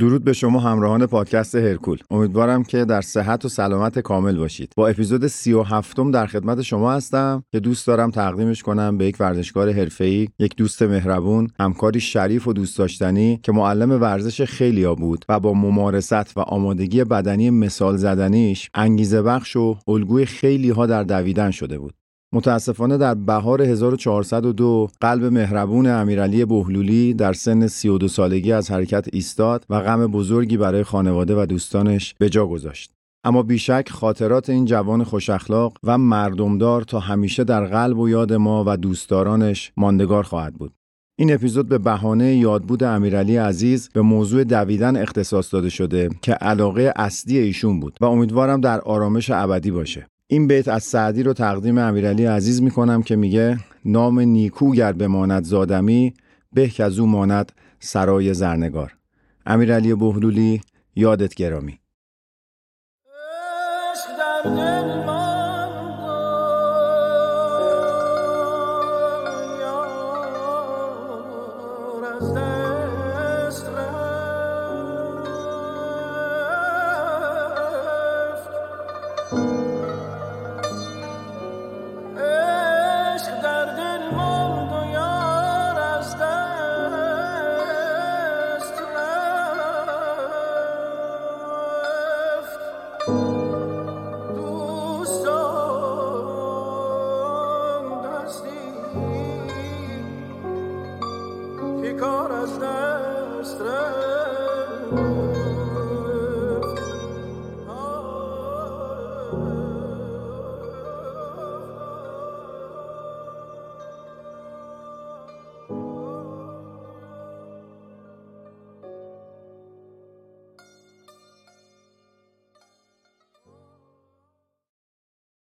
درود به شما همراهان پادکست هرکول. امیدوارم که در صحت و سلامت کامل باشید. با اپیزود 37 در خدمت شما هستم که دوست دارم تقدیمش کنم به یک ورزشکار حرفه‌ای یک دوست مهربون همکاری شریف و دوست داشتنی که معلم ورزش خیلیا بود و با ممارست و آمادگی بدنی مثال زدنیش انگیزه بخش و الگوی خیلی ها در دویدن شده بود. متاسفانه در بهار 1402 قلب مهربون امیرعلی بهلولی در سن 32 سالگی از حرکت ایستاد و غم بزرگی برای خانواده و دوستانش به جا گذاشت. اما بیشک خاطرات این جوان خوش اخلاق و مردمدار تا همیشه در قلب و یاد ما و دوستدارانش ماندگار خواهد بود. این اپیزود به بهانه یادبود امیرعلی عزیز به موضوع دویدن اختصاص داده شده که علاقه اصلی ایشون بود و امیدوارم در آرامش ابدی باشه. این بیت از سعدی رو تقدیم امیرعلی عزیز می‌کنم که میگه نام نیکو گر بماند زادمی به که از او ماند سرای زرنگار. امیرعلی بهلولی یادت گرامی.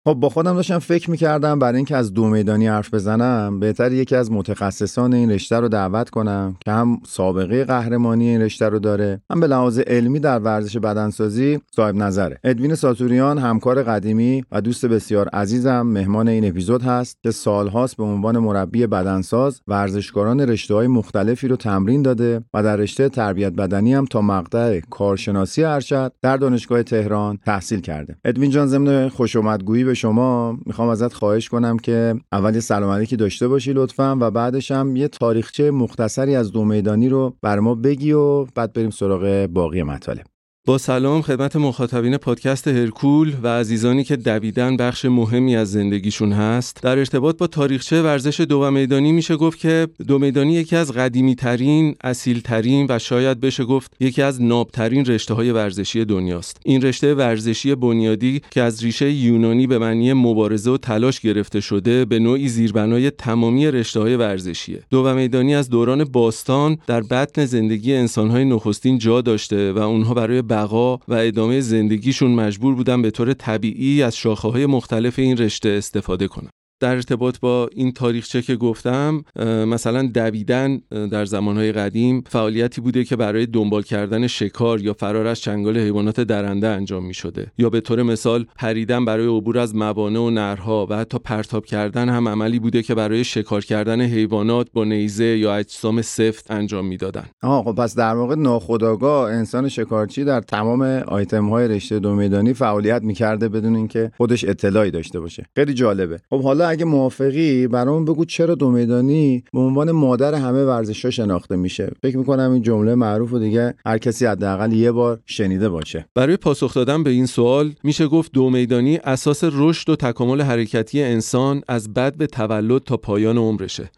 خب با خودم داشتم فکر می‌کردم برای اینکه از دو میدانی حرف بزنم بهتر یکی از متخصصان این رشته رو دعوت کنم که هم سابقه قهرمانی این رشته رو داره هم به لحاظ علمی در ورزش بدنسازی صاحب نظره. ادوین ساتوریان همکار قدیمی و دوست بسیار عزیزم مهمان این اپیزود هست که سالهاست به عنوان مربی بدنساز ورزشکاران رشته های مختلفی رو تمرین داده و در رشته تربیت بدنی هم تا مقطع کارشناسی ارشد در دانشگاه تهران تحصیل کرده. ادوین جان ضمن خوش به شما می‌خوام ازت خواهش کنم که اول یه سلام علیکی داشته باشی لطفا و بعدش هم یه تاریخچه مختصری از دو میدانی رو بر ما بگی و بعد بریم سراغ باقی مطالب. با سلام خدمت مخاطبین پادکست هرکول و عزیزانی که دویدن بخش مهمی از زندگیشون هست در ارتباط با تاریخچه ورزش دو میدانی میشه گفت که دو میدانی یکی از قدیمی ترین، اصیل ترین و شاید بشه گفت یکی از نابترین رشته های ورزشی دنیاست. این رشته ورزشی بنیادی که از ریشه یونانی به معنی مبارزه و تلاش گرفته شده به نوعی زیربنای تمامی رشته های ورزشیه. دو میدانی از دوران باستان در بطن زندگی انسانهای نخستین جا داشته و اونها برای بقا و ادامه زندگیشون مجبور بودن به طور طبیعی از شاخه های مختلف این رشته استفاده کنن. در ارتباط با این تاریخچه که گفتم مثلا دویدن در زمانهای قدیم فعالیتی بوده که برای دنبال کردن شکار یا فرار از چنگال حیوانات درنده انجام می شده یا به طور مثال پریدن برای عبور از موانع و نرها و حتی پرتاب کردن هم عملی بوده که برای شکار کردن حیوانات با نیزه یا اجسام سفت انجام می‌دادن. آها خب پس در واقع ناخودآگاه انسان شکارچی در تمام آیتم های رشته دو میدانی فعالیت می‌کرده بدون اینکه خودش اطلاعی داشته باشه. خیلی جالبه. خب حالا اگه موافقی برام بگو چرا دو میدانی؟ به عنوان مادر همه ورزش‌ها شناخته میشه. فکر می‌کنم این جمله معروف و دیگه هر کسی حداقل یه بار شنیده باشه. برای پاسخ دادن به این سوال میشه گفت دو میدانی اساس رشد و تکامل حرکتی انسان از بد به تولد تا پایان عمرشه.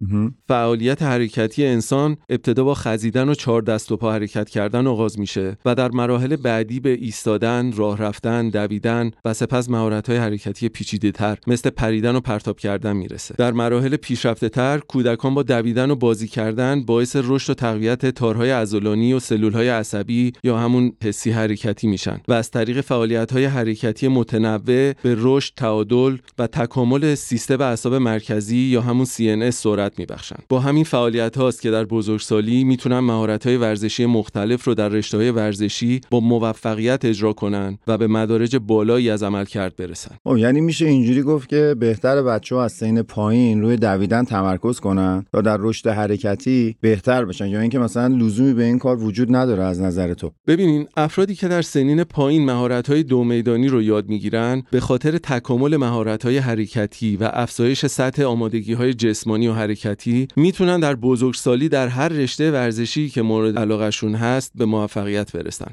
فعالیت حرکتی انسان ابتدا با خزیدن و چهار دست و پا حرکت کردن آغاز میشه و در مراحل بعدی به ایستادن، راه رفتن، دویدن و سپس مهارت‌های حرکتی پیچیده‌تر مثل پریدن و پرتاب کردن می‌رسه در مراحل پیشرفته تر کودکان با دویدن و بازی کردن باعث رشد و تقویت تارهای عضلانی و سلولهای عصبی یا همون حسی حرکتی میشن و از طریق فعالیت‌های حرکتی متنوع به رشد تعادل و تکامل سیستم اعصاب مرکزی یا همون CNS سرعت میبخشن با همین فعالیت هاست که در بزرگسالی می‌تونن مهارت‌های ورزشی مختلف رو در رشته‌های ورزشی با موفقیت اجرا کنن و به مدارج بالایی از عملکرد برسن. او خب، یعنی میشه اینجوری گفت که بهتر بچه بچه ها از سین پایین روی دویدن تمرکز کنن تا در رشد حرکتی بهتر بشن یا اینکه مثلا لزومی به این کار وجود نداره از نظر تو ببینین افرادی که در سنین پایین مهارت‌های دو میدانی رو یاد می‌گیرن به خاطر تکامل مهارت‌های حرکتی و افزایش سطح آمادگی‌های جسمانی و حرکتی می‌تونن در بزرگسالی در هر رشته ورزشی که مورد علاقهشون هست به موفقیت برسن.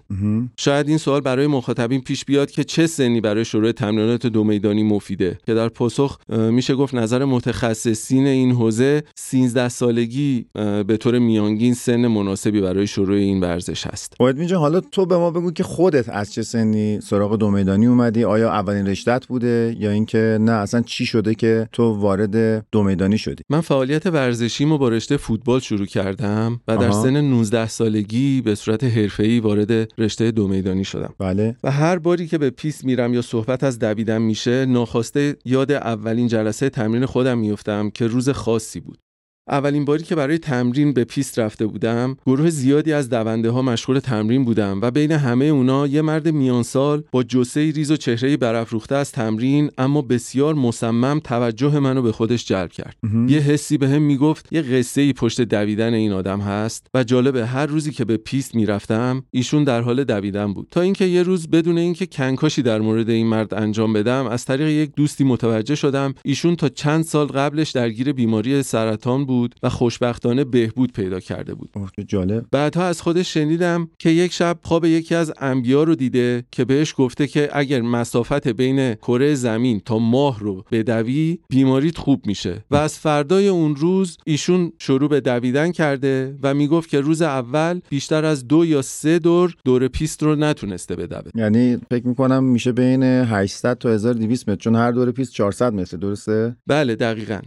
شاید این سوال برای مخاطبین پیش بیاد که چه سنی برای شروع تمرینات دو میدانی مفیده که در پاسخ میشه گفت نظر متخصصین این حوزه 13 سالگی به طور میانگین سن مناسبی برای شروع این ورزش هست. باید حالا تو به ما بگو که خودت از چه سنی سراغ دو میدانی اومدی؟ آیا اولین رشته‌ت بوده یا اینکه نه اصلا چی شده که تو وارد دو میدانی شدی؟ من فعالیت ورزشیمو با رشته فوتبال شروع کردم و در سن 19 سالگی به صورت حرفه‌ای وارد رشته دو میدانی شدم. بله. و هر باری که به پیست میرم یا صحبت از دویدن میشه ناخواسته یاد اولین جلسه تمرین خودم میفتم که روز خاصی بود. اولین باری که برای تمرین به پیست رفته بودم گروه زیادی از دونده ها مشغول تمرین بودم و بین همه اونا یه مرد میانسال با جثه ریز و چهره برافروخته از تمرین اما بسیار مصمم توجه منو به خودش جلب کرد. یه حسی بهم می‌گفت یه قصه ای پشت دویدن این آدم هست و جالبه هر روزی که به پیست می‌رفتم ایشون در حال دویدن بود. تا اینکه یه روز بدون اینکه کنکاشی در مورد این مرد انجام بدم از طریق یک دوستی متوجه شدم ایشون تا چند سال قبلش درگیر بیماری سرطان بود. بود و خوشبختانه بهبود پیدا کرده بود. جالب. بعدها از خودش شنیدم که یک شب خواب یکی از انبیا رو دیده که بهش گفته که اگر مسافت بین کره زمین تا ماه رو بدوی بیماریت خوب میشه. و از فردای اون روز ایشون شروع به دویدن کرده و می‌گفت که روز اول بیشتر از دو یا سه دور دور پیست رو نتونسته بدوه. یعنی فکر می‌کنم میشه بین 800 تا 1200 متر چون هر دور پیست 400 متر درسته؟ بله دقیقا.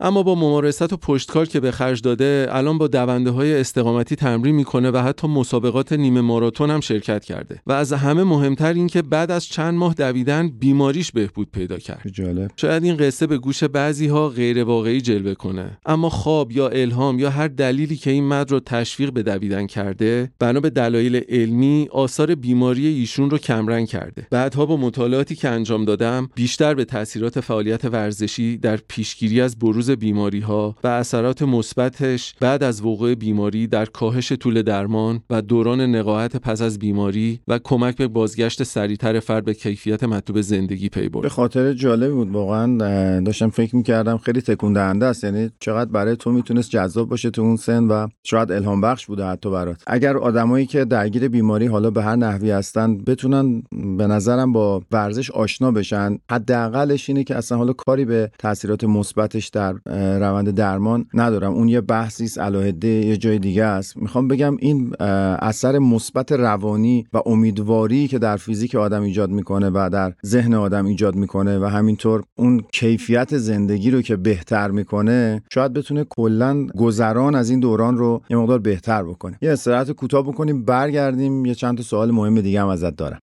اما با ممارست و پشت کار که به خرج داده الان با دونده های استقامتی تمرین می‌کنه و حتی مسابقات نیمه ماراتون هم شرکت کرده. و از همه مهمتر این که بعد از چند ماه دویدن بیماریش بهبود پیدا کرد. جالب. شاید این قصه به گوش بعضی ها غیر واقعی جلوه کنه. اما خواب یا الهام یا هر دلیلی که این مرد رو تشویق به دویدن کرده بنا به دلایل علمی آثار بیماری ایشون رو کمرنگ کرده. بعدها با مطالعاتی که انجام دادم بیشتر به تاثیرات فعالیت ورزشی در پیشگیری از بروز بیماری ها و اثرات مثبتش بعد از وقوع بیماری در کاهش طول درمان و دوران نقاهت پس از بیماری و کمک به بازگشت سریعتر فرد به کیفیت مطلوب زندگی پی برد. به خاطر جالبی بود واقعا داشتم فکر می‌کردم خیلی تکون دهنده است یعنی چقدر برای تو می‌تونست جذاب باشه تو اون سن و شاید الهام بخش بوده حتی برات اگر آدمایی که درگیر بیماری حالا به هر نحوی هستن بتونن به نظرم با ورزش آشنا بشن حداقلش اینه که اصلا حالا کاری به تاثیرات مثبتش در روند درمان ندارم. اون یه بحثی است علاهده یه جای دیگه است. می‌خوام بگم این اثر مثبت روانی و امیدواری که در فیزیک آدم ایجاد می‌کنه و در ذهن آدم ایجاد می‌کنه و همینطور اون کیفیت زندگی رو که بهتر می‌کنه شاید بتونه کلا گذران از این دوران رو یه مقدار بهتر بکنه. یه استراحت کوتاه بکنیم برگردیم. یه چند تا سوال مهم دیگه هم ازت دارم.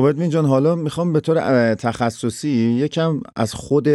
خب ادمین جان حالا می‌خوام به طور تخصصی یکم از خود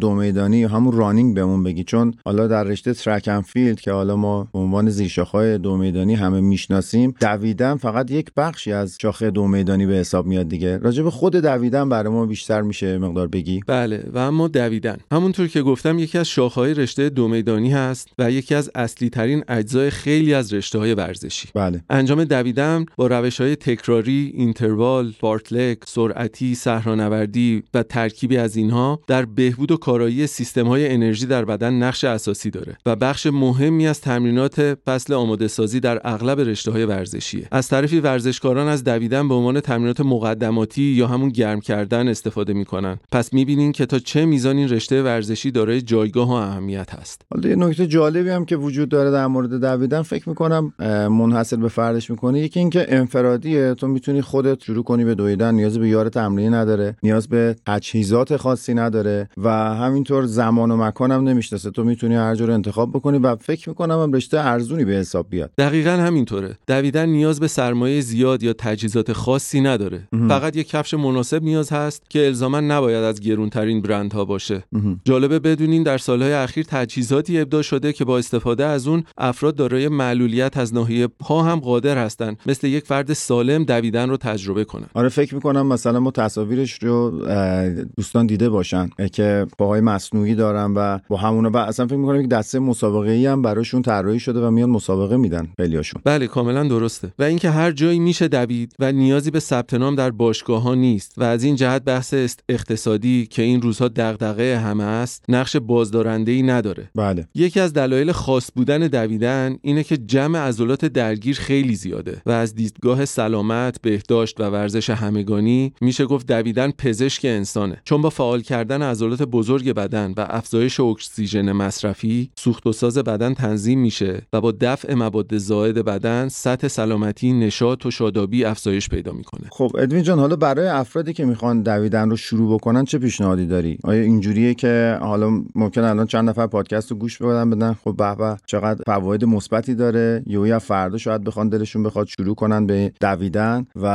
دو میدانی همون running بهمون بگی. چون حالا در رشته track and field که حالا ما به عنوان زیرشاخه‌ای دو میدانی همه می‌شناسیم دویدن فقط یک بخشی از شاخه دو میدانی به حساب میاد دیگه. راجع به خود دویدن برای ما بیشتر میشه مقدار بگی. بله و اما دویدن. همونطور که گفتم یکی از شاخه‌های رشته دو میدانی هست و یکی از اصلی ترین اجزای خیلی از رشته های ورزشی. بله. انجام دویدن با روش های تکراری interval fartlek، سرعتی، صحرانوردی و ترکیبی از اینها در بهبود و کارایی سیستم های انرژی در بدن نقش اساسی داره و بخش مهمی از تمرینات فصل آماده سازی در اغلب رشته های ورزشیه. از طرفی ورزشکاران از دویدن به عنوان تمرینات مقدماتی یا همون گرم کردن استفاده می‌کنن. پس می‌بینین که تا چه میزان این رشته ورزشی دارای جایگاه و اهمیت هست. حالا یه نکته جالبی هم که وجود داره در مورد دویدن فکر می‌کنم منحصر به فردش می‌کنه یکی اینکه انفرادیه تو می‌تونی خودت شروع کنی به دویدن نیاز به یار تمرینی نداره نیاز به تجهیزات خاصی نداره و همینطور زمان و مکان هم نمی‌شناسه. تو می‌تونی هر جور انتخاب بکنی و فکر می‌کنم هم رشته ارزونی به حساب بیاد. دقیقا همینطوره. دویدن نیاز به سرمایه زیاد یا تجهیزات خاصی نداره. فقط یک کفش مناسب نیاز هست که الزاما نباید از گرونترین برندها باشه. جالبه بدونین در سالهای اخیر تجهیزاتی ابداع شده که با استفاده از اون افراد دارای معلولیت از ناحیه پا هم قادر هستن. مثل یک فرد سالم دویدن رو تجربه کنن. آره فکر می‌کنم مثلا ما تصاویرش رو دوستان دیده باشن که پاهای مصنوعی دارن و با همون و اصلا فکر می‌کنم یک دسته مسابقه ای هم براشون طراحی شده و میان مسابقه میدن خیلیاشون بله کاملا درسته. و اینکه هر جایی میشه دوید و نیازی به ثبت نام در باشگاه ها نیست و از این جهت بحث اقتصادی که این روزها دغدغه همه است نقش بازدارنده ای نداره. بله. یکی از دلایل خاص بودن دویدن اینه که جمع عضلات درگیر خیلی زیاده و از دیدگاه سلامت بهداشت و ورزش همگانی میشه گفت دویدن پزشک انسانه. چون با فعال کردن عضلات بزرگ بدن و افزایش اکسیژن مصرفی سوخت و ساز بدن تنظیم میشه و با دفع مواد زائد بدن سطح سلامتی نشاط و شادابی افزایش پیدا می‌کنه. خب ادوین جان حالا برای افرادی که می‌خوان دویدن رو شروع بکنن چه پیشنهادی داری؟ آیا اینجوریه که حالا ممکن الان چند نفر پادکست رو گوش بدن بدن؟ خب به به چقدر فواید مثبتی داره؟ یا فردا شاید بخوان دلشون بخواد شروع کنن به دویدن و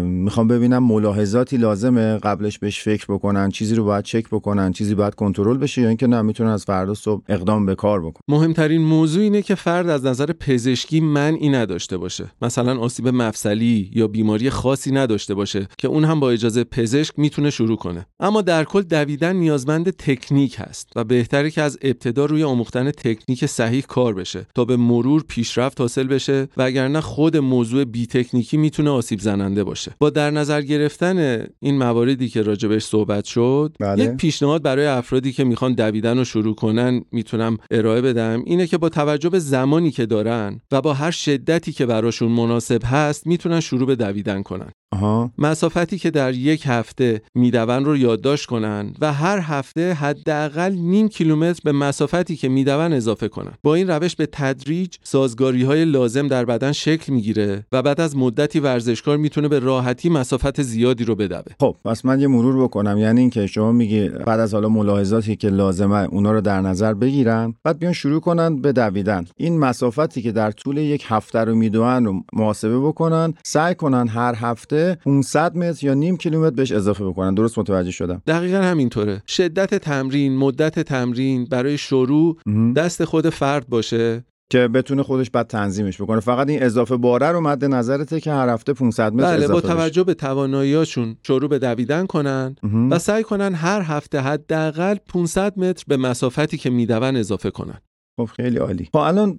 می‌خوام ببینم ملاحظاتی لازمه قبلش بهش فکر بکنن چیزی رو باید چک بکنن چیزی باید کنترل بشه یا اینکه نه می‌تونن از فردا صبح اقدام به کار بکنن. مهمترین موضوع اینه که فرد از نظر پزشکی منعی نداشته باشه. مثلا آسیب مفصلی یا بیماری خاصی نداشته باشه که اون هم با اجازه پزشک می‌تونه شروع کنه. اما در کل دویدن نیازمند تکنیک هست و بهتره که از ابتدا روی آموختن تکنیک صحیح کار بشه تا به مرور پیشرفت حاصل بشه وگرنه خود موضوع بی تکنیکی می‌تونه آسیب زننده باشه. با در نظر گرفتن این مواردی که راجبش صحبت شد بله. یک پیشنهاد برای افرادی که می‌خوان دویدن رو شروع کنن می‌تونم ارائه بدم. اینه که با توجه به زمانی که دارن و با هر شدتی که براشون مناسب هست می‌تونن شروع به دویدن کنن. آها. مسافتی که در یک هفته میدون رو یادداشت کنن و هر هفته حداقل نیم کیلومتر به مسافتی که میدون اضافه کنن. با این روش به تدریج سازگاری های لازم در بدن شکل می‌گیره و بعد از مدتی ورزشکار می‌تونه به راحتی مسافت زیادی رو بدوه. خب پس من یه مرور بکنم. یعنی اینکه شما میگی بعد از حالا ملاحظاتی که لازمه اونا رو در نظر بگیرن بعد بیان شروع کنن به دویدن. این مسافتی که در طول یک هفته رو می‌دونن رو محاسبه بکنن سعی کنن هر هفته 500 متر یا نیم کیلومتر بهش اضافه بکنن. درست متوجه شدم. دقیقا همینطوره. شدت تمرین مدت تمرین برای شروع دست خود فرد باشه. که بتونه خودش بعد تنظیمش بکنه. فقط این اضافه باره رو مد نظرته که هر هفته 500 متر بله اضافه با توجه به تواناییاشون شروع به دویدن کنن. و سعی کنن هر هفته حداقل 500 متر به مسافتی که میدون اضافه کنن. خب خیلی عالی. خب الان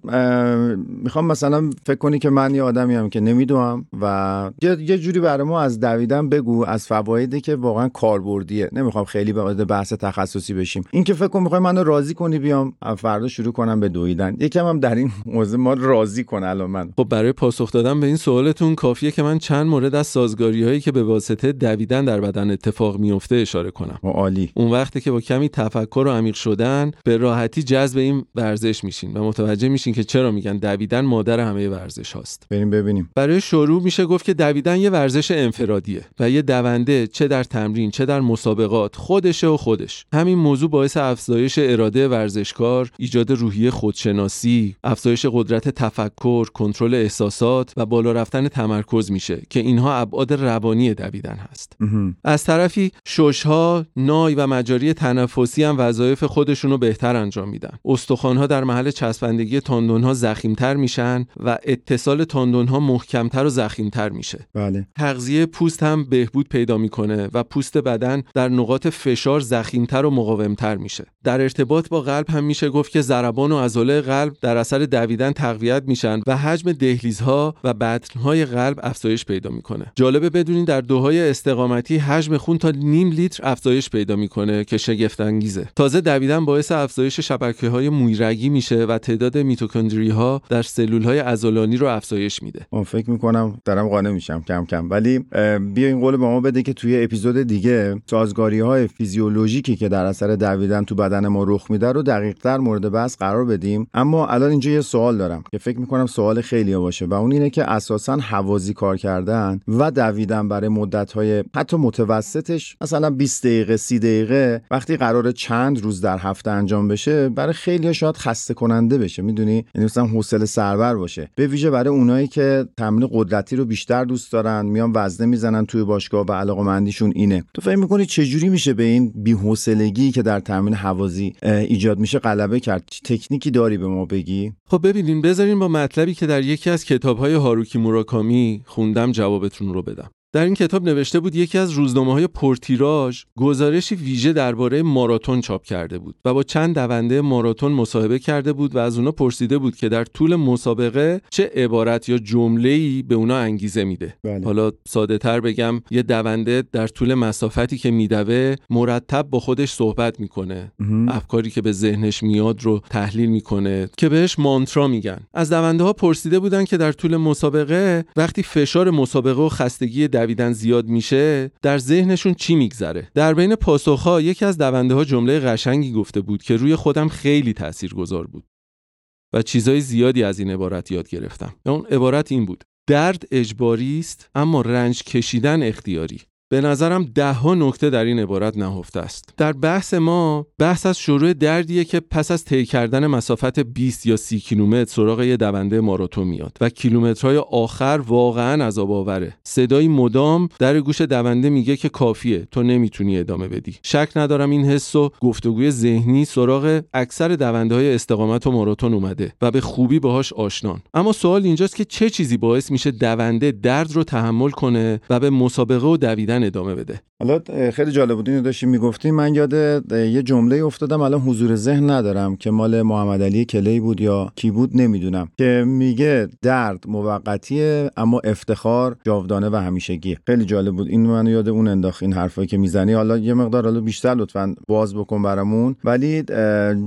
می‌خوام مثلا فکر کنی که من یه آدمی هم که نمی‌دونم و یه, جوری برای ما از دویدن بگو از فوایدی که واقعا کاربردیه. نمی‌خوام خیلی وارد بحث تخصصی بشیم. این که فکر کن می‌خوای منو راضی کنی بیام فردا شروع کنم به دویدن. یکم هم در این موضوع ما راضی کن الان من. خب برای پاسخ دادن به این سوالتون کافیه که من چند مورد از سازگاری هایی که به واسطه دویدن در بدن اتفاق میفته اشاره کنم. خب، عالی. اون وقتی که با کمی تفکر و عمیق شدن به راحتی جذب این ورزش میشین و متوجه میشین که چرا میگن دویدن مادر همه ورزش هاست بریم ببینیم برای شروع میشه گفت که دویدن یه ورزش انفرادیه و یه دونده چه در تمرین چه در مسابقات خودشه و خودش همین موضوع باعث افزایش اراده ورزشکار ایجاد روحیه خودشناسی افزایش قدرت تفکر کنترل احساسات و بالا رفتن تمرکز میشه که اینها ابعاد روانی دویدن هست. از طرفی ششها، نای و مجاری تنفسی هم وظایف خودشونو بهتر انجام میدن. استخوانها در محل چسبندگی تاندونها زخیمتر میشن و اتصال تاندونها محکمتر و زخیمتر میشه. بله تغذیه پوست هم بهبود پیدا می‌کنه و پوست بدن در نقاط فشار زخیمتر و مقاومتر میشه. در ارتباط با قلب هم میشه گفت که ضربان و عضله قلب در اثر دویدن تقویت میشن و حجم دهلیزها و بطنهای قلب افزایش پیدا می‌کنه. جالبه بدونین در دوهای استقامتی حجم خون تا نیم لیتر افزایش پیدا می‌کنه که شگفت انگیزه. تازه دویدن باعث افزایش شبکه های مویرگی میشه و تعداد میتوکندری ها در سلول های عضلانی رو افزایش میده. فکر می‌کنم دارم قانع میشم کم کم. ولی بیا این قول به ما بده که توی اپیزود دیگه سازگاری های فیزیولوژیکی که در اثر دویدن تو بدن ما رخ میده رو دقیق تر مورد بحث قرار بدیم. اما الان اینجا یه سوال دارم که فکر می‌کنم سوال خیلی باشه و اون اینه که اساسا حوازی کار کردن و دویدن برای مدت های حتی متوسطش مثلا 20 دقیقه 30 دقیقه وقتی قرار چند روز در هفته انجام بشه برای خیلی شاید خسته کننده بشه. می‌دونی؟ یعنی مثلا حوصله سربر باشه. به ویژه برای اونایی که تمرین قدرتی رو بیشتر دوست دارن میان وزنه می‌زنن توی باشگاه و علاقه مندیشون اینه. تو فکر می‌کنی چجوری میشه به این بی‌حوصلگی که در تمرین حوازی ایجاد میشه غلبه کرد؟ تکنیکی داری به ما بگی؟ خب ببینین بذارین با مطلبی که در یکی از کتاب‌های هاروکی موراکامی خوندم جوابتون رو بدم. در این کتاب نوشته بود یکی از روزنامه های پرتیراژ گزارشی ویژه درباره ماراتون چاپ کرده بود و با چند دونده ماراتون مصاحبه کرده بود و از اونا پرسیده بود که در طول مسابقه چه عبارت یا جمله‌ای به اونا انگیزه میده. بله. حالا ساده تر بگم یه دونده در طول مسافتی که میدوه مرتب با خودش صحبت می‌کنه. افکاری که به ذهنش میاد رو تحلیل می‌کنه که بهش مانترا میگن. از دونده ها پرسیده بودن که در طول مسابقه وقتی فشار مسابقه و خستگی دویدن زیاد میشه در ذهنشون چی میگذره؟ در بین پاسخها یکی از دونده ها جمله قشنگی گفته بود که روی خودم خیلی تاثیرگذار بود و چیزای زیادی از این عبارت یاد گرفتم. اون عبارت این بود درد اجباری است اما رنج کشیدن اختیاری. به نظرم ده ها نکته در این عبارت نهفته است. در بحث ما بحث از شروع دردیه که پس از طی کردن مسافت 20 یا 30 کیلومتر سراغ یه دونده ماراتون میاد و کیلومترهای آخر واقعا عذاب آوره. صدای مدام در گوش دونده میگه که کافیه تو نمی‌تونی ادامه بدی. شک ندارم این حس و گفتگوی ذهنی سراغ اکثر دونده های استقامت و ماراتون اومده و به خوبی باهاش آشنان. اما سوال اینجاست که چه چیزی باعث میشه دونده درد رو تحمل کنه و به مسابقه و دویدن ادامه بده. حالا خیلی جالب بود اینو می‌گفتی من یاد یه جمله افتادم الان حضور ذهن ندارم که مال محمد علی کلی بود یا کی بود نمی‌دونم. که میگه درد موقتیه اما افتخار جاودانه و همیشگی. خیلی جالب بود. این منو یاد اون انداخت این حرفایی که می‌زنی. حالا یه مقدار حالا بیشتر لطفا باز بکن برامون. ولی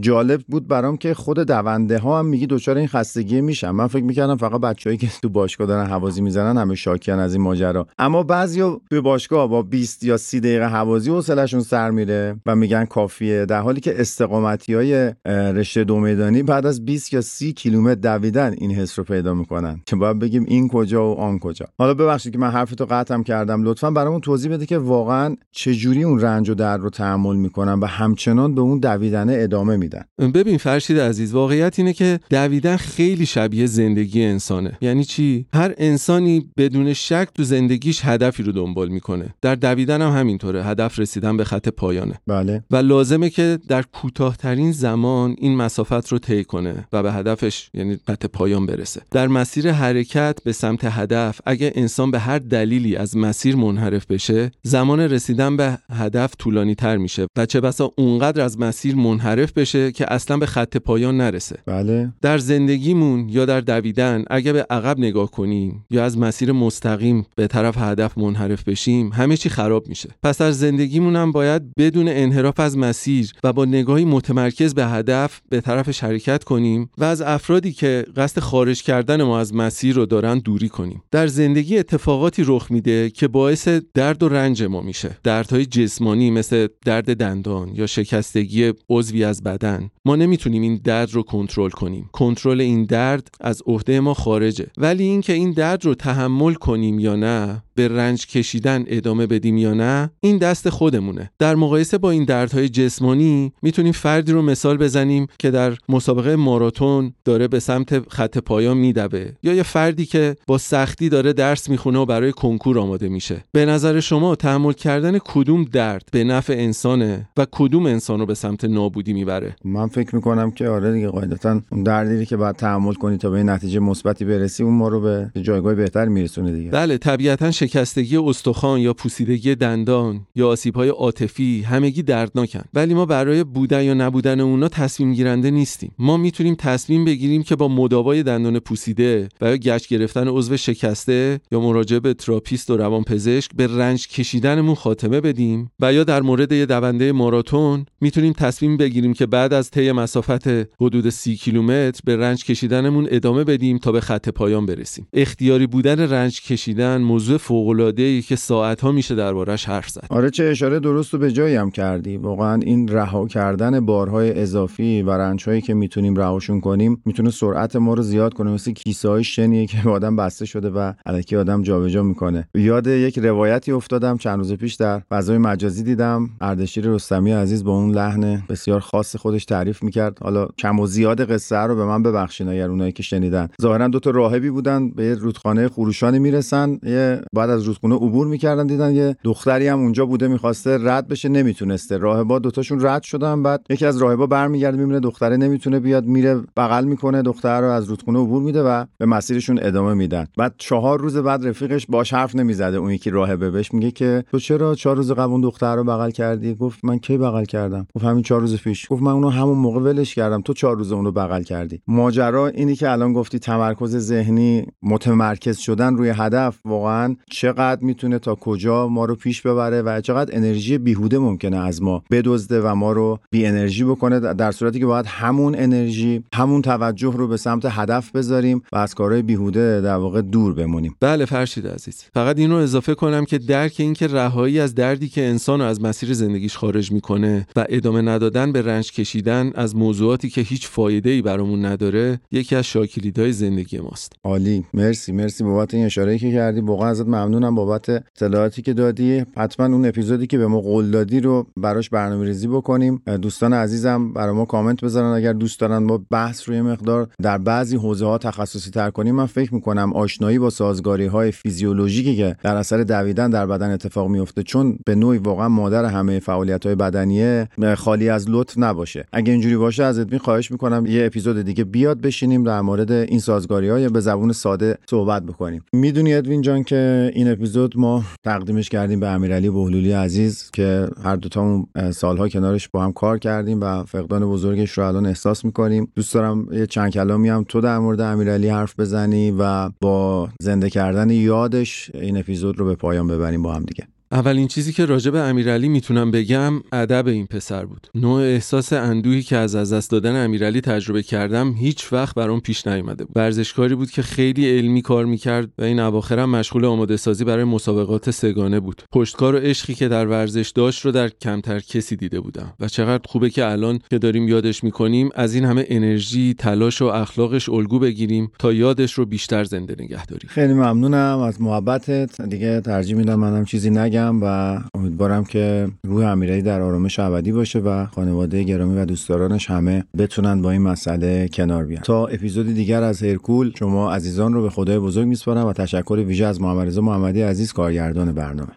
جالب بود برام که خود دونده ها هم میگی دچار این خستگی میشن من فکر می‌کردم فقط بچه‌ای که تو باشگاه دارن حوازی می‌زنن همه شاکیان از این ماجرا. اما بعضیا توی باشگاه با 20 یا سی دقیقه حوازی حوصلهشون سر میره و میگن کافیه. در حالی که استقامتی های رشته دو میدانی بعد از 20 یا 30 کیلومتر دویدن این حس رو پیدا می‌کنن که باید بگیم این کجا و آن کجا. حالا ببخشید که من حرفتو قطعم کردم لطفا برامون توضیح بده که واقعا چجوری اون رنج و درد رو تحمل می‌کنن و همچنان به اون دویدن ادامه میدن. ببین فرشید عزیز واقعیت اینه که دویدن خیلی شبیه زندگی انسانه. یعنی چی؟ هر انسانی بدون شک تو زندگیش هدفی رو دنبال می‌کنه. در دویدن هم همینطوره هدف رسیدن به خط پایانه. بله. و لازمه که در کوتاهترین زمان این مسافت رو طی کنه و به هدفش یعنی خط پایان برسه. در مسیر حرکت به سمت هدف اگه انسان به هر دلیلی از مسیر منحرف بشه زمان رسیدن به هدف طولانی تر میشه و چه بسا اونقدر از مسیر منحرف بشه که اصلا به خط پایان نرسه. بله. در زندگیمون یا در دویدن اگه به عقب نگاه کنیم یا از مسیر مستقیم به طرف هدف منحرف بشیم همه چی خراب میشه. پس در زندگیمون هم باید بدون انحراف از مسیر و با نگاهی متمرکز به هدف به طرفش حرکت کنیم و از افرادی که قصد خارج کردن ما از مسیر رو دارن دوری کنیم. در زندگی اتفاقاتی رخ میده که باعث درد و رنج ما میشه. دردهای جسمانی مثل درد دندان یا شکستگی عضوی از بدن. ما نمی‌تونیم این درد رو کنترل کنیم. کنترل این درد از عهده ما خارجه. ولی اینکه این درد رو تحمل کنیم یا نه به رنج کشیدن ادامه بدیم یا نه این دست خودمونه. در مقایسه با این دردهای جسمانی می‌تونیم فردی رو مثال بزنیم که در مسابقه ماراتون داره به سمت خط پایان میدوه یا یه فردی که با سختی داره درس می‌خونه و برای کنکور آماده میشه. به نظر شما تحمل کردن کدوم درد به نفع انسانه و کدوم انسان رو به سمت نابودی می‌بره؟ من فکر می‌کنم که آره دیگه قاعدتا اون دردی که باید تحمل کنی تا به نتیجه مثبتی برسی اون ما رو به جایگاه بهتر میرسونه دیگه. بله طبیعتا شکستگی استخوان یا پوسیدگی دندان یا آسیب‌های عاطفی همگی دردناکن. ولی ما برای بودن یا نبودن اونا تصمیم گیرنده نیستیم. ما می‌تونیم تصمیم بگیریم که با مداوای دندان پوسیده و یا گچ گرفتن عضو شکسته یا مراجعه به تراپیست و روانپزشک به رنج کشیدنمون خاتمه بدیم و یا در مورد یه دونده ماراتون می‌تونیم تصمیم بگیریم که بعد از طی مسافت حدود سی کیلومتر به رنج کشیدنمون ادامه بدیم تا به خط پایان برسیم. اختیاری بودن رنج کشیدن موضوع فوق العاده که ساعت ها میشه دربارش حرف زد. آره چه اشاره درست و به جایی هم کردی. واقعا این رها کردن بارهای اضافی و رنجهایی که می‌تونیم رهاشون کنیم می‌تونه سرعت ما رو زیاد کنه. مثل کیسه های که آدم بسته شده و الکی آدم جابجا می‌کنه. یاد یک روایتی افتادم چند روز پیش در فضای مجازی دیدم. اردشیر رستمی عزیز با اون لحن بسیار خاص خودش تعریف می‌کرد. حالا کم و زیاد قصه رو به من ببخشین اگر اونایی که شنیدن. ظاهرا دو تا راهبی بودن. به رودخانه خروشانی می‌رسن. یه بعد از رودخونه عبور می‌کردن دیدن یه دختری هم اونجا بوده می‌خواسته رد بشه نمی‌تونسته. راهبا دوتاشون رد شدن بعد یکی از راهبا برمیگرده می‌بینه دختره نمی‌تونه بیاد میره بغل می‌کنه دختر رو از رودخونه عبور میده و به مسیرشون ادامه میدن. بعد چهار روز بعد رفیقش باش حرف نمی‌زده. اون یکی راهبه بهش میگه که تو چرا چهار روز قبل اون دختر رو بغل کردی؟ گفت من کی بغل کردم؟ گفت همین چهار روز پیش. گفت من اونو همون موقع ولش کردم. تو چهار روز اونو بغل کردی. ماجرا اینی که الان گفتی تمرکز ذهنی متمرکز شدن روی هدف واقعا چقدر می‌تونه تا کجا ما رو پیش ببره و چقدر انرژی بیهوده ممکنه از ما بدزده و ما رو بی انرژی بکنه در صورتی که باید همون انرژی همون توجه رو به سمت هدف بذاریم و از کارهای بیهوده در واقع دور بمونیم. بله فرشید عزیز. فقط این رو اضافه کنم که درک این که رهایی از دردی که انسان رو از مسیر زندگیش خارج می‌کنه و ادامه ندادن به رنج کشیدن از موضوعاتی که هیچ فایده ای برامون نداره یکی از شاکلیدهای زندگی ماست. عالی. مرسی مرسی بابت این اشاره که کردی. واقعا ازت ممنونم بابت اطلاعاتی که دادی. حتما اون اپیزودی که به ما قول دادی رو براش برنامه‌ریزی بکنیم. دوستان عزیزم برای ما کامنت بذارن اگر دوست دارن ما بحث روی مقدار در بعضی حوزه ها تخصصی تر کنیم. من فکر می‌کنم آشنایی با سازگاری های فیزیولوژیکی که در اثر دویدن در بدن اتفاق میفته چون به نوعی واقعا مادر همه فعالیت های بدنیه خالی از لطف نباشه. اگه اینجوری باشه ازت می خواهش می‌کنم یه اپیزود دیگه بیاد بشینیم در مورد این سازگاری های به زبون ساده صحبت بکنیم. می‌دونی ادوین جان که این اپیزود ما تقدیمش کردیم به امیرعلی بهلولی عزیز که هر دو تامون سالها کنارش با هم کار کردیم و فقدان بزرگش رو الان احساس می‌کنیم. دوست دارم یه چند کلامی هم تو در مورد امیرعلی حرف بزنی و با زنده کردن یادش این اپیزود رو به پایان ببریم با هم دیگه. اولین چیزی که راجع به امیرعلی می‌تونم بگم ادب این پسر بود. نوع احساس اندوهی که از از دست دادن امیرعلی تجربه کردم هیچ وقت برام پیش نیومده بود. ورزشکاری بود که خیلی علمی کار می‌کرد و این اواخرم مشغول آماده سازی برای مسابقات سگانه بود. پشتکار و عشقی که در ورزش داشت رو در کمتر کسی دیده بودم. و چقدر خوبه که الان که داریم یادش می‌کنیم از این همه انرژی تلاش و اخلاقش الگو بگیریم تا یادش رو بیشتر زنده نگه داریم. خیلی ممنونم. از محبتت. دیگه ترجیح میدم منم چیزی نگم. میگم و امیدوارم که روح امیری در آرامش ابدی باشه و خانواده گرامی و دوستدارانش همه بتونن با این مسئله کنار بیان. تا اپیزود دیگر از هرکول شما عزیزان رو به خدای بزرگ میسپارم و تشکر ویژه از محمد محمدی عزیز کارگردان برنامه.